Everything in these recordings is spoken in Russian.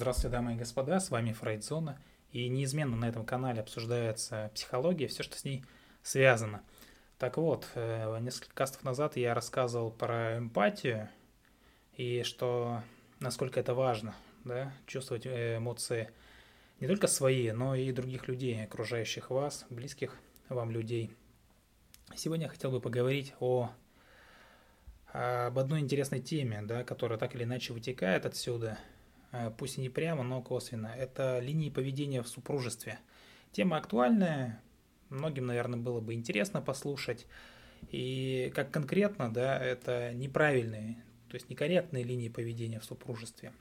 Здравствуйте, дамы и господа, с вами Фрейдзона, и неизменно на этом канале обсуждается психология, все, что с ней связано. Так вот, э, несколько кастов назад я рассказывал про эмпатию, и что, насколько это важно, да, чувствовать э, эмоции не только свои, но и других людей, окружающих вас, близких вам людей. Сегодня я хотел бы поговорить о об одной интересной теме, да, которая так или иначе вытекает отсюда – пусть и не прямо, но косвенно. Это линии поведения в супружестве. Тема актуальная, многим, наверное, было бы интересно послушать. И как конкретно, да, это неправильные, то есть некорректные линии поведения в супружестве.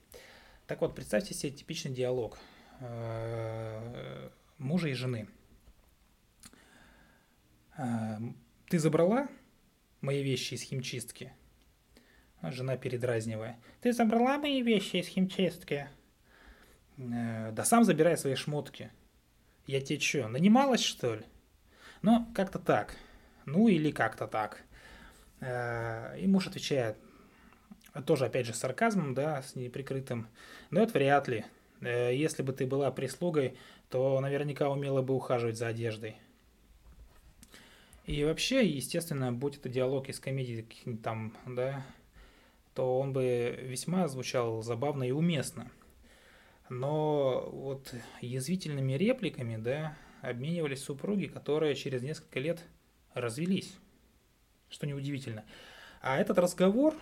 Так вот, представьте себе типичный диалог э, мужа и жены. Э, Ты забрала мои вещи из химчистки? Жена передразнивая. «Ты забрала мои вещи из химчистки?» э, «Да сам забирай свои шмотки». «Я тебе что, нанималась, что ли?» «Ну, как-то так. Ну, или как-то так». Э, и муж отвечает, тоже, опять же, с сарказмом, да, с неприкрытым. «Но это вряд ли. Э, если бы ты была прислугой, то наверняка умела бы ухаживать за одеждой». И вообще, естественно, будь это диалог из комедии там, да, то он бы весьма звучал забавно и уместно. Но вот язвительными репликами, да, обменивались супруги, которые через несколько лет развелись. Что неудивительно. А этот разговор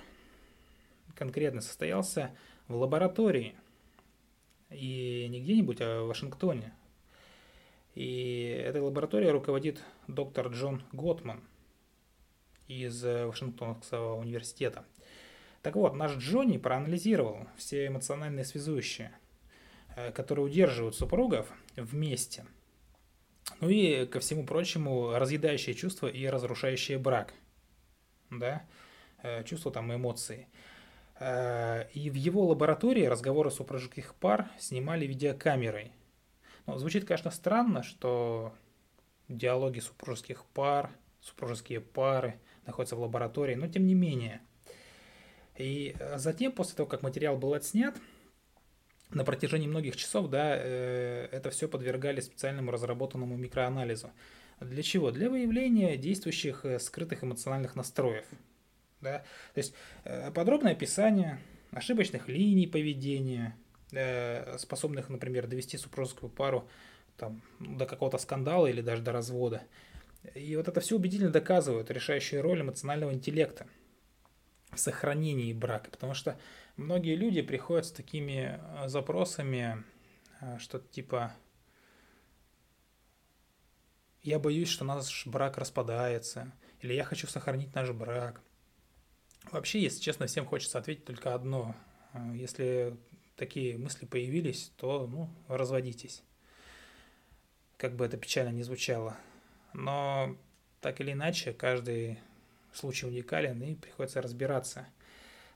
конкретно состоялся в лаборатории. И не где-нибудь, а в Вашингтоне. И этой лабораторией руководит доктор Джон Готман из Вашингтонского университета – так вот, наш Джонни проанализировал все эмоциональные связующие, э, которые удерживают супругов вместе. Ну и, ко всему прочему, разъедающие чувства и разрушающие брак. Да? Э, чувства там, эмоции. Э, и в его лаборатории разговоры супружеских пар снимали видеокамерой. Ну, звучит, конечно, странно, что диалоги супружеских пар, супружеские пары находятся в лаборатории, но тем не менее – и э, затем, после того, как материал был отснят, на протяжении многих часов, да, э, это все подвергали специальному разработанному микроанализу. Для чего? Для выявления действующих э, скрытых эмоциональных настроев. Да? То есть подробное описание ошибочных линий поведения, способных, например, довести супружескую пару там, до какого-то скандала или даже до развода. И вот это все убедительно доказывает решающую роль эмоционального интеллекта сохранении брака, потому что многие люди приходят с такими э, запросами, э, что-то типа «я боюсь, что наш брак распадается», или «я хочу сохранить наш брак». Вообще, если честно, всем хочется ответить только одно. Э, если такие мысли появились, то, ну, разводитесь. Как бы это печально не звучало. Но так или иначе, каждый случай уникален и приходится разбираться.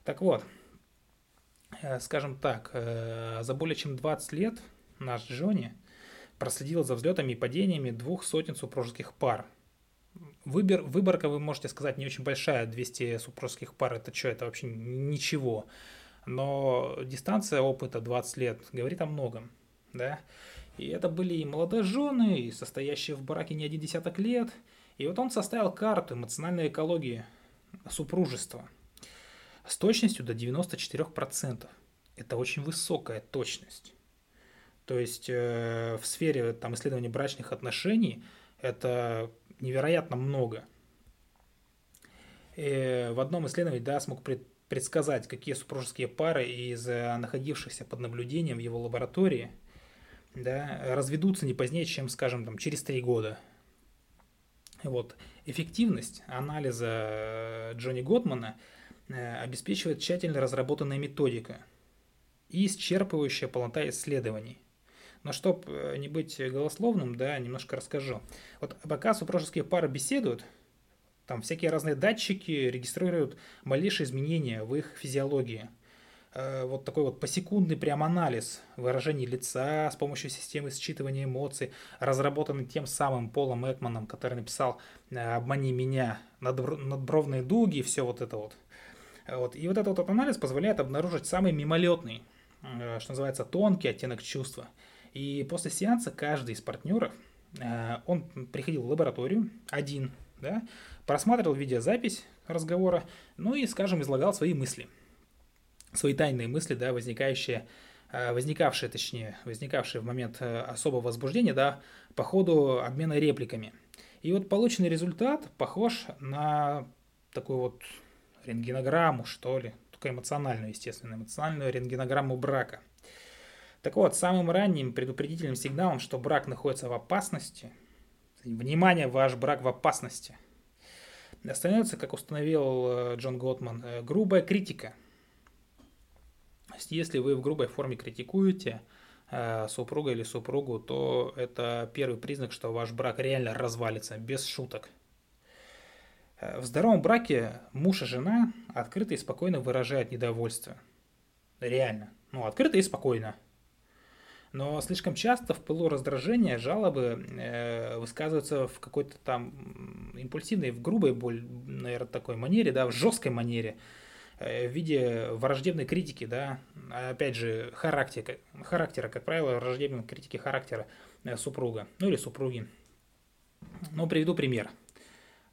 Так вот, э, скажем так, э, за более чем 20 лет наш Джонни проследил за взлетами и падениями двух сотен супружеских пар. Выбор, выборка, вы можете сказать, не очень большая, 200 супружеских пар, это что, это вообще ничего. Но дистанция опыта 20 лет говорит о многом, да. И это были и молодожены, и состоящие в браке не один десяток лет – и вот он составил карту эмоциональной экологии супружества с точностью до 94%. Это очень высокая точность. То есть э, в сфере там, исследования брачных отношений это невероятно много. И в одном исследовании да, смог пред, предсказать, какие супружеские пары из э, находившихся под наблюдением в его лаборатории да, разведутся не позднее, чем, скажем, там, через три года – вот. Эффективность анализа э, Джонни Готмана э, обеспечивает тщательно разработанная методика и исчерпывающая полнота исследований. Но чтобы э, не быть голословным, да, немножко расскажу. Вот пока супружеские пары беседуют, там всякие разные датчики регистрируют малейшие изменения в их физиологии – вот такой вот посекундный прям анализ выражений лица с помощью системы считывания эмоций, разработанный тем самым Полом Экманом, который написал э, «Обмани меня», надбровные дуги все вот это вот. вот. И вот этот вот анализ позволяет обнаружить самый мимолетный э, что называется, тонкий оттенок чувства. И после сеанса каждый из партнеров, э, он приходил в лабораторию один, да, просматривал видеозапись разговора, ну и, скажем, излагал свои мысли, свои тайные мысли, да, возникающие, э, возникавшие, точнее, возникавшие в момент особого возбуждения, да, по ходу обмена репликами. И вот полученный результат похож на такую вот рентгенограмму, что ли, только эмоциональную, естественно, эмоциональную рентгенограмму брака. Так вот, самым ранним предупредительным сигналом, что брак находится в опасности, внимание, ваш брак в опасности, становится, как установил э, Джон Готман, э, грубая критика. Если вы в грубой форме критикуете э, супруга или супругу, то это первый признак, что ваш брак реально развалится, без шуток – Э, в здоровом браке муж и жена открыто и спокойно выражают недовольство. Реально. Ну, открыто и спокойно. Но слишком часто в пылу раздражения жалобы э, высказываются в какой-то там импульсивной, в грубой, боль, наверное, такой манере, да, в жесткой манере, в виде враждебной критики, да, опять же, характера, характера как правило, враждебной критики характера э, супруга, ну или супруги. Ну, приведу пример –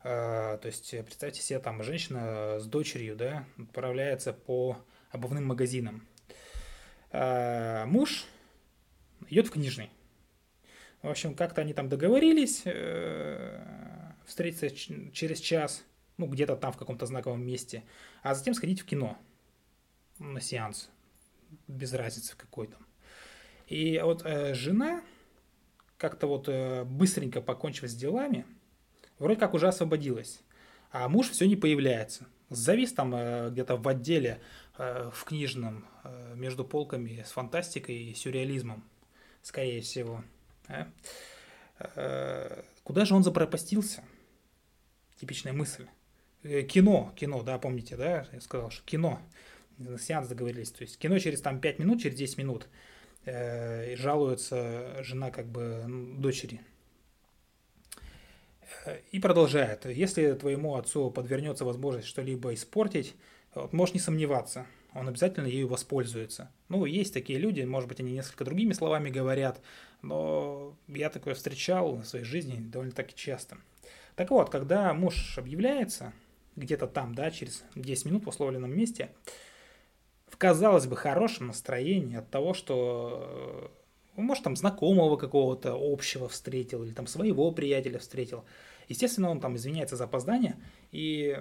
а, то есть э, представьте себе, там женщина с дочерью, да, отправляется по обувным магазинам. Муж идет в книжный. В общем, как-то они там договорились э, встретиться через час, ну, где-то там в каком-то знаковом месте, а затем сходить в кино на сеанс, без разницы в какой там. И вот э, жена, как-то вот э, быстренько покончив с делами, вроде как уже освободилась, а муж все не появляется. Завис там э, где-то в отделе э, в книжном э, между полками с фантастикой и сюрреализмом, скорее всего. А? Э, куда же он запропастился? Типичная мысль. Э, кино, кино, да, помните, да, я сказал, что кино. Сеанс договорились. То есть кино через там 5 минут, через 10 минут. Э, жалуется жена как бы дочери и продолжает. Если твоему отцу подвернется возможность что-либо испортить, вот, можешь не сомневаться, он обязательно ею воспользуется. Ну, есть такие люди, может быть, они несколько другими словами говорят, но я такое встречал в своей жизни довольно-таки часто. Так вот, когда муж объявляется, где-то там, да, через 10 минут в условленном месте, в, казалось бы, хорошем настроении от того, что может, там знакомого какого-то общего встретил, или там своего приятеля встретил. Естественно, он там извиняется за опоздание, и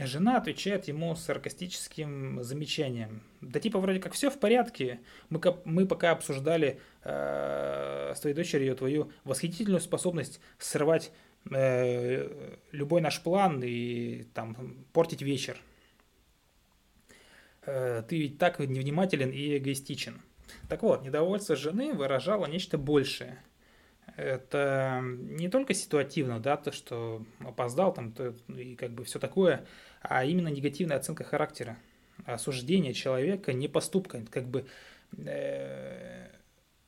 жена отвечает ему саркастическим замечанием. Да типа вроде как все в порядке, мы, мы пока обсуждали э, с твоей дочерью твою восхитительную способность срывать э, любой наш план и там портить вечер. Э, ты ведь так невнимателен и эгоистичен. Так вот, недовольство жены выражало нечто большее. Это не только ситуативно, да, то, что опоздал там, то, и как бы все такое, а именно негативная оценка характера, осуждение человека не поступка, как бы э,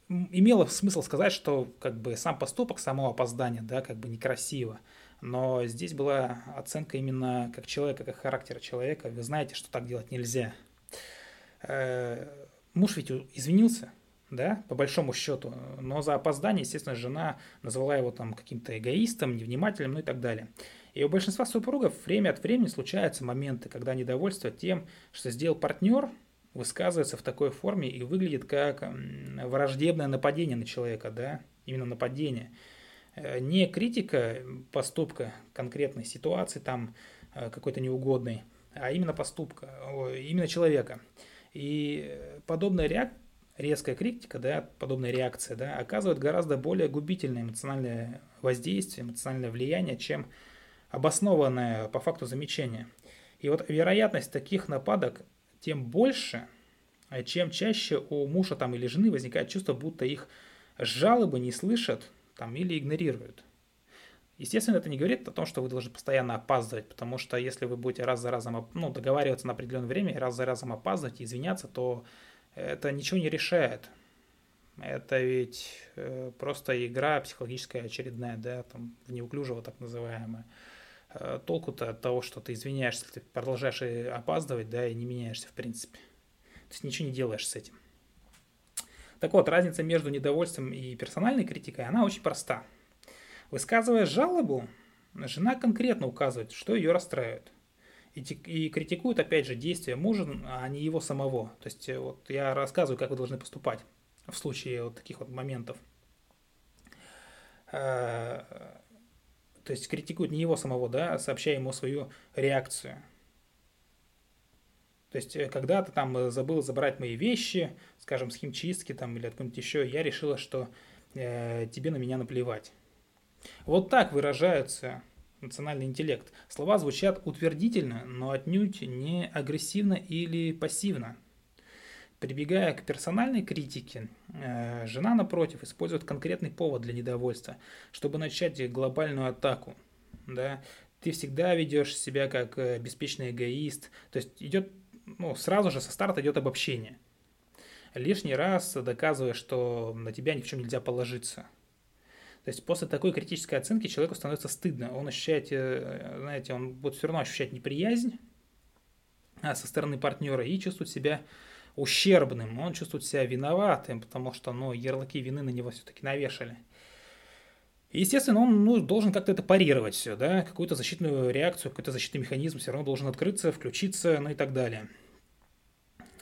имело смысл сказать, что как бы сам поступок, само опоздание, да, как бы некрасиво. Но здесь была оценка именно как человека, как характера человека. Вы знаете, что так делать нельзя. Э, Муж ведь извинился, да, по большому счету, но за опоздание, естественно, жена назвала его там каким-то эгоистом, невнимательным, ну и так далее. И у большинства супругов время от времени случаются моменты, когда недовольство тем, что сделал партнер, высказывается в такой форме и выглядит как враждебное нападение на человека, да, именно нападение. Э, не критика поступка конкретной ситуации, там э, какой-то неугодной, а именно поступка, именно человека. И подобная реак... резкая критика, да, подобная реакция, да, оказывает гораздо более губительное эмоциональное воздействие, эмоциональное влияние, чем обоснованное по факту замечание. И вот вероятность таких нападок тем больше, а чем чаще у мужа там или жены возникает чувство, будто их жалобы не слышат там, или игнорируют. Естественно, это не говорит о том, что вы должны постоянно опаздывать, потому что если вы будете раз за разом ну, договариваться на определенное время и раз за разом опаздывать и извиняться, то это ничего не решает. Это ведь э, просто игра психологическая очередная, да, там, в неуклюжего так называемая. Э, толку-то от того, что ты извиняешься, ты продолжаешь опаздывать, да, и не меняешься в принципе. То есть ничего не делаешь с этим. Так вот, разница между недовольством и персональной критикой, она очень проста. Высказывая жалобу, жена конкретно указывает, что ее расстраивает. И, критикует, опять же, действия мужа, а не его самого. То есть, э, вот я рассказываю, как вы должны поступать в случае вот таких вот моментов. Э, то есть критикует не его самого, да, а сообщая ему свою реакцию. То есть, э, когда ты там забыл забрать мои вещи, скажем, с химчистки там или откуда-нибудь еще, я решила, что э, тебе на меня наплевать. Вот так выражаются национальный интеллект. Слова звучат утвердительно, но отнюдь не агрессивно или пассивно. Прибегая к персональной критике, э, жена, напротив, использует конкретный повод для недовольства, чтобы начать глобальную атаку. Да? Ты всегда ведешь себя как э, беспечный эгоист. То есть идет, ну, сразу же со старта идет обобщение. Лишний раз доказывая, что на тебя ни в чем нельзя положиться. То есть после такой критической оценки человеку становится стыдно. Он ощущает, э, знаете, он будет все равно ощущать неприязнь а, со стороны партнера и чувствует себя ущербным. Он чувствует себя виноватым, потому что ну, ярлыки вины на него все-таки навешали. Естественно, он ну, должен как-то это парировать все, да, какую-то защитную реакцию, какой-то защитный механизм все равно должен открыться, включиться, ну и так далее.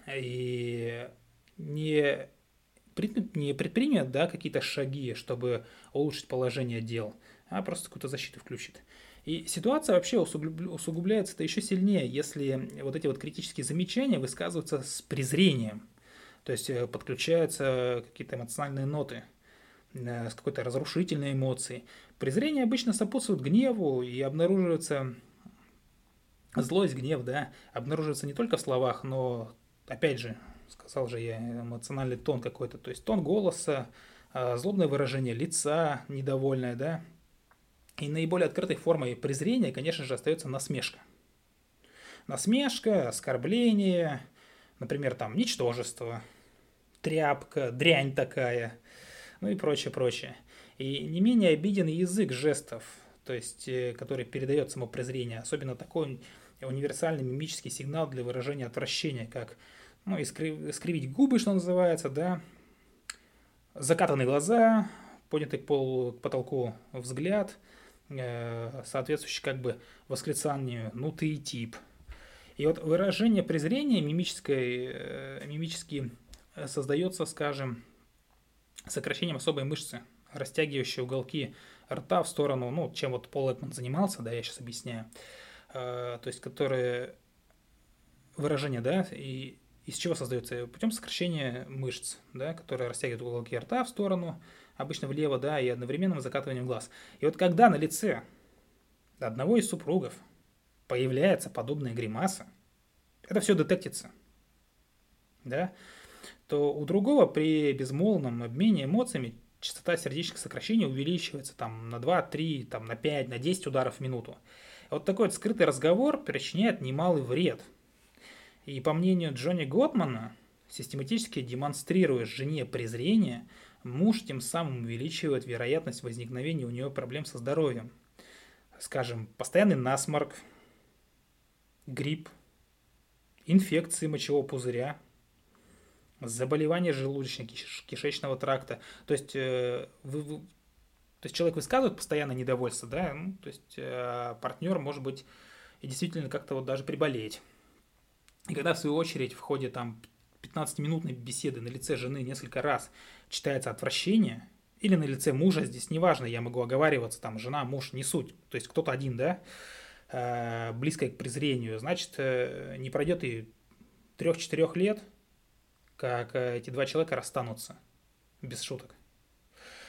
И не не предпримет да, какие-то шаги, чтобы улучшить положение дел, а просто какую-то защиту включит. И ситуация вообще усугубляется это еще сильнее, если вот эти вот критические замечания высказываются с презрением. То есть э, подключаются какие-то эмоциональные ноты, э, с какой-то разрушительной эмоцией. Презрение обычно сопутствует гневу и обнаруживается злость, гнев, да, обнаруживается не только в словах, но, опять же, сказал же я, эмоциональный тон какой-то, то есть тон голоса, а, злобное выражение лица, недовольное, да. И наиболее открытой формой презрения, конечно же, остается насмешка. Насмешка, оскорбление, например, там, ничтожество, тряпка, дрянь такая, ну и прочее, прочее. И не менее обиден язык жестов, то есть, э, который передает само презрение, особенно такой универсальный мимический сигнал для выражения отвращения, как ну, искрив, искривить губы, что называется, да, закатанные глаза, поднятый к, полу, к потолку взгляд, соответствующий как бы восклицанию «ну ты и тип». И вот выражение презрения мимической, э, мимически создается, скажем, сокращением особой мышцы, растягивающей уголки рта в сторону, ну, чем вот Пол Экман занимался, да, я сейчас объясняю, э, то есть, которые выражение, да, и из чего создается? Путем сокращения мышц, да, которые растягивают уголки рта в сторону, обычно влево, да, и одновременным закатыванием глаз. И вот когда на лице одного из супругов появляется подобная гримаса, это все детектится, да, то у другого при безмолвном обмене эмоциями частота сердечных сокращений увеличивается там на 2, 3, там, на 5, на 10 ударов в минуту. Вот такой вот скрытый разговор причиняет немалый вред – и по мнению Джонни Готмана, систематически демонстрируя жене презрение, муж тем самым увеличивает вероятность возникновения у нее проблем со здоровьем. Скажем, постоянный насморк, грипп, инфекции мочевого пузыря, заболевания желудочно-кишечного тракта. То есть, э, вы, вы, то есть человек высказывает постоянно недовольство, да, ну, то есть э, партнер может быть и действительно как-то вот даже приболеть. И когда, в свою очередь, в ходе там 15-минутной беседы на лице жены несколько раз читается отвращение, или на лице мужа, здесь неважно, я могу оговариваться, там, жена, муж, не суть, то есть кто-то один, да, э, близкое к презрению, значит, э, не пройдет и трех-четырех лет, как э, эти два человека расстанутся, без шуток.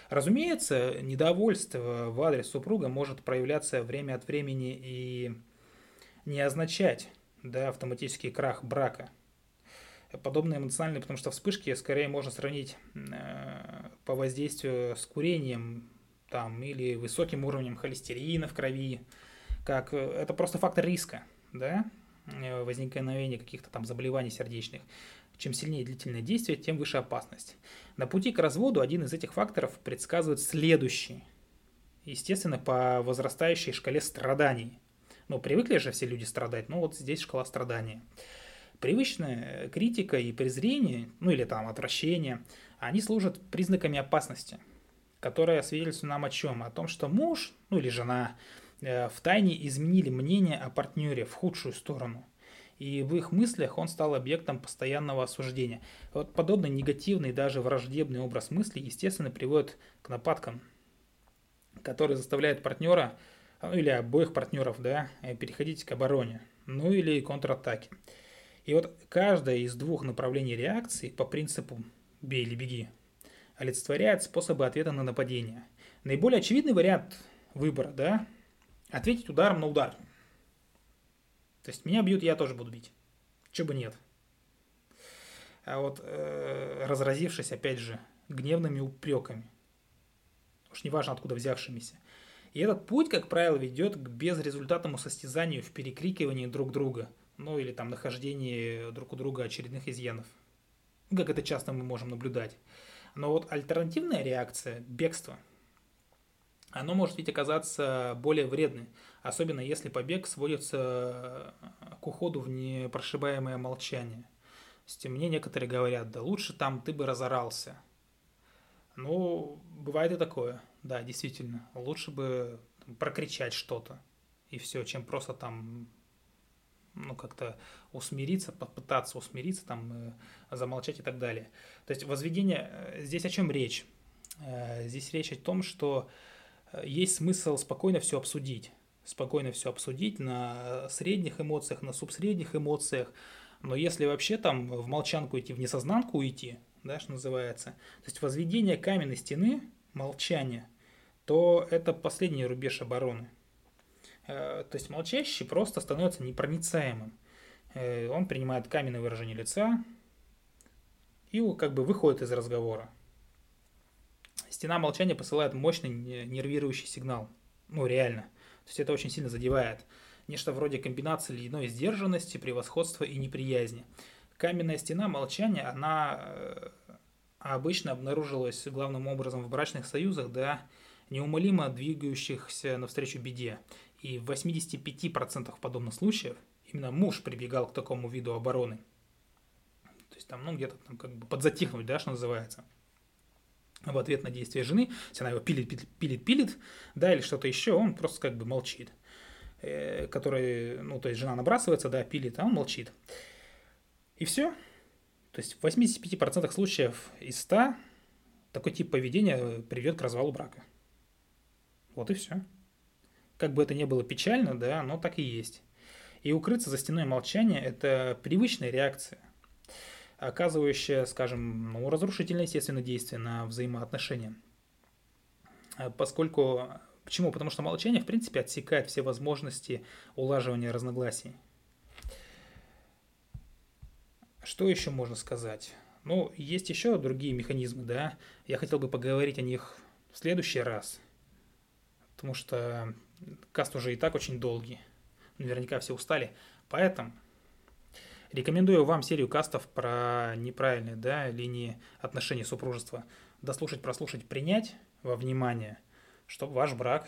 Разумеется, недовольство в адрес супруга может проявляться время от времени и не означать да, автоматический крах брака. Подобные эмоциональные, потому что вспышки скорее можно сравнить э, по воздействию с курением там, или высоким уровнем холестерина в крови, как э, это просто фактор риска, да, э, возникновения каких-то там заболеваний сердечных. Чем сильнее длительное действие, тем выше опасность. На пути к разводу один из этих факторов предсказывает следующий. Естественно, по возрастающей шкале страданий. Ну, привыкли же все люди страдать, ну вот здесь шкала страдания. Привычная критика и презрение, ну или там отвращение, они служат признаками опасности, которая свидетельствует нам о чем? О том, что муж, ну или жена, э, в тайне изменили мнение о партнере в худшую сторону. И в их мыслях он стал объектом постоянного осуждения. Вот подобный негативный, даже враждебный образ мысли, естественно, приводит к нападкам, которые заставляют партнера, ну или обоих партнеров, да, переходить к обороне, ну или контратаке. И вот каждое из двух направлений реакции по принципу «бей или беги» олицетворяет способы ответа на нападение. Наиболее очевидный вариант выбора, да, ответить ударом на удар. То есть меня бьют, я тоже буду бить. Чего бы нет. А вот э, разразившись, опять же, гневными упреками, уж неважно откуда взявшимися, и этот путь, как правило, ведет к безрезультатному состязанию в перекрикивании друг друга – ну или там нахождение друг у друга очередных изъянов. Ну, как это часто мы можем наблюдать. Но вот альтернативная реакция, бегство, оно может ведь оказаться более вредным, особенно если побег сводится к уходу в непрошибаемое молчание. То есть мне некоторые говорят, да лучше там ты бы разорался. Ну, бывает и такое, да, действительно. Лучше бы прокричать что-то, и все, чем просто там ну, как-то усмириться, попытаться усмириться, там, э, замолчать и так далее. То есть возведение, э, здесь о чем речь? Э, здесь речь о том, что есть смысл спокойно все обсудить, спокойно все обсудить на средних эмоциях, на субсредних эмоциях, но если вообще там в молчанку идти, в несознанку уйти, да, что называется, то есть возведение каменной стены, молчание, то это последний рубеж обороны. Э, то есть молчащий просто становится непроницаемым. Э, он принимает каменное выражение лица и как бы выходит из разговора. Стена молчания посылает мощный нервирующий сигнал. Ну, реально. То есть это очень сильно задевает. Нечто вроде комбинации иной сдержанности, превосходства и неприязни. Каменная стена молчания, она э, обычно обнаружилась главным образом в брачных союзах, да, неумолимо двигающихся навстречу беде. И в 85% подобных случаев именно муж прибегал к такому виду обороны. То есть там, ну, где-то там как бы подзатихнуть, да, что называется. В ответ на действия жены, если она его пилит, пилит, пилит, пилит, да, или что-то еще, он просто как бы молчит. Э, который, ну, то есть жена набрасывается, да, пилит, а он молчит. И все. То есть в 85% случаев из 100 такой тип поведения приведет к развалу брака. Вот и все. Как бы это ни было печально, да, но так и есть. И укрыться за стеной молчания – это привычная реакция, оказывающая, скажем, ну, разрушительное естественное действие на взаимоотношения. А поскольку Почему? Потому что молчание, в принципе, отсекает все возможности улаживания разногласий. Что еще можно сказать? Ну, есть еще другие механизмы, да. Я хотел бы поговорить о них в следующий раз, потому что Каст уже и так очень долгий. Наверняка все устали. Поэтому рекомендую вам серию кастов про неправильные да, линии отношений супружества. Дослушать, прослушать, принять во внимание, чтобы ваш брак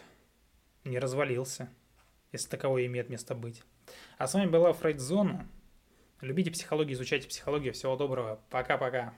не развалился, если таковое имеет место быть. А с вами была Фрейдзона. Любите психологию, изучайте психологию. Всего доброго. Пока-пока.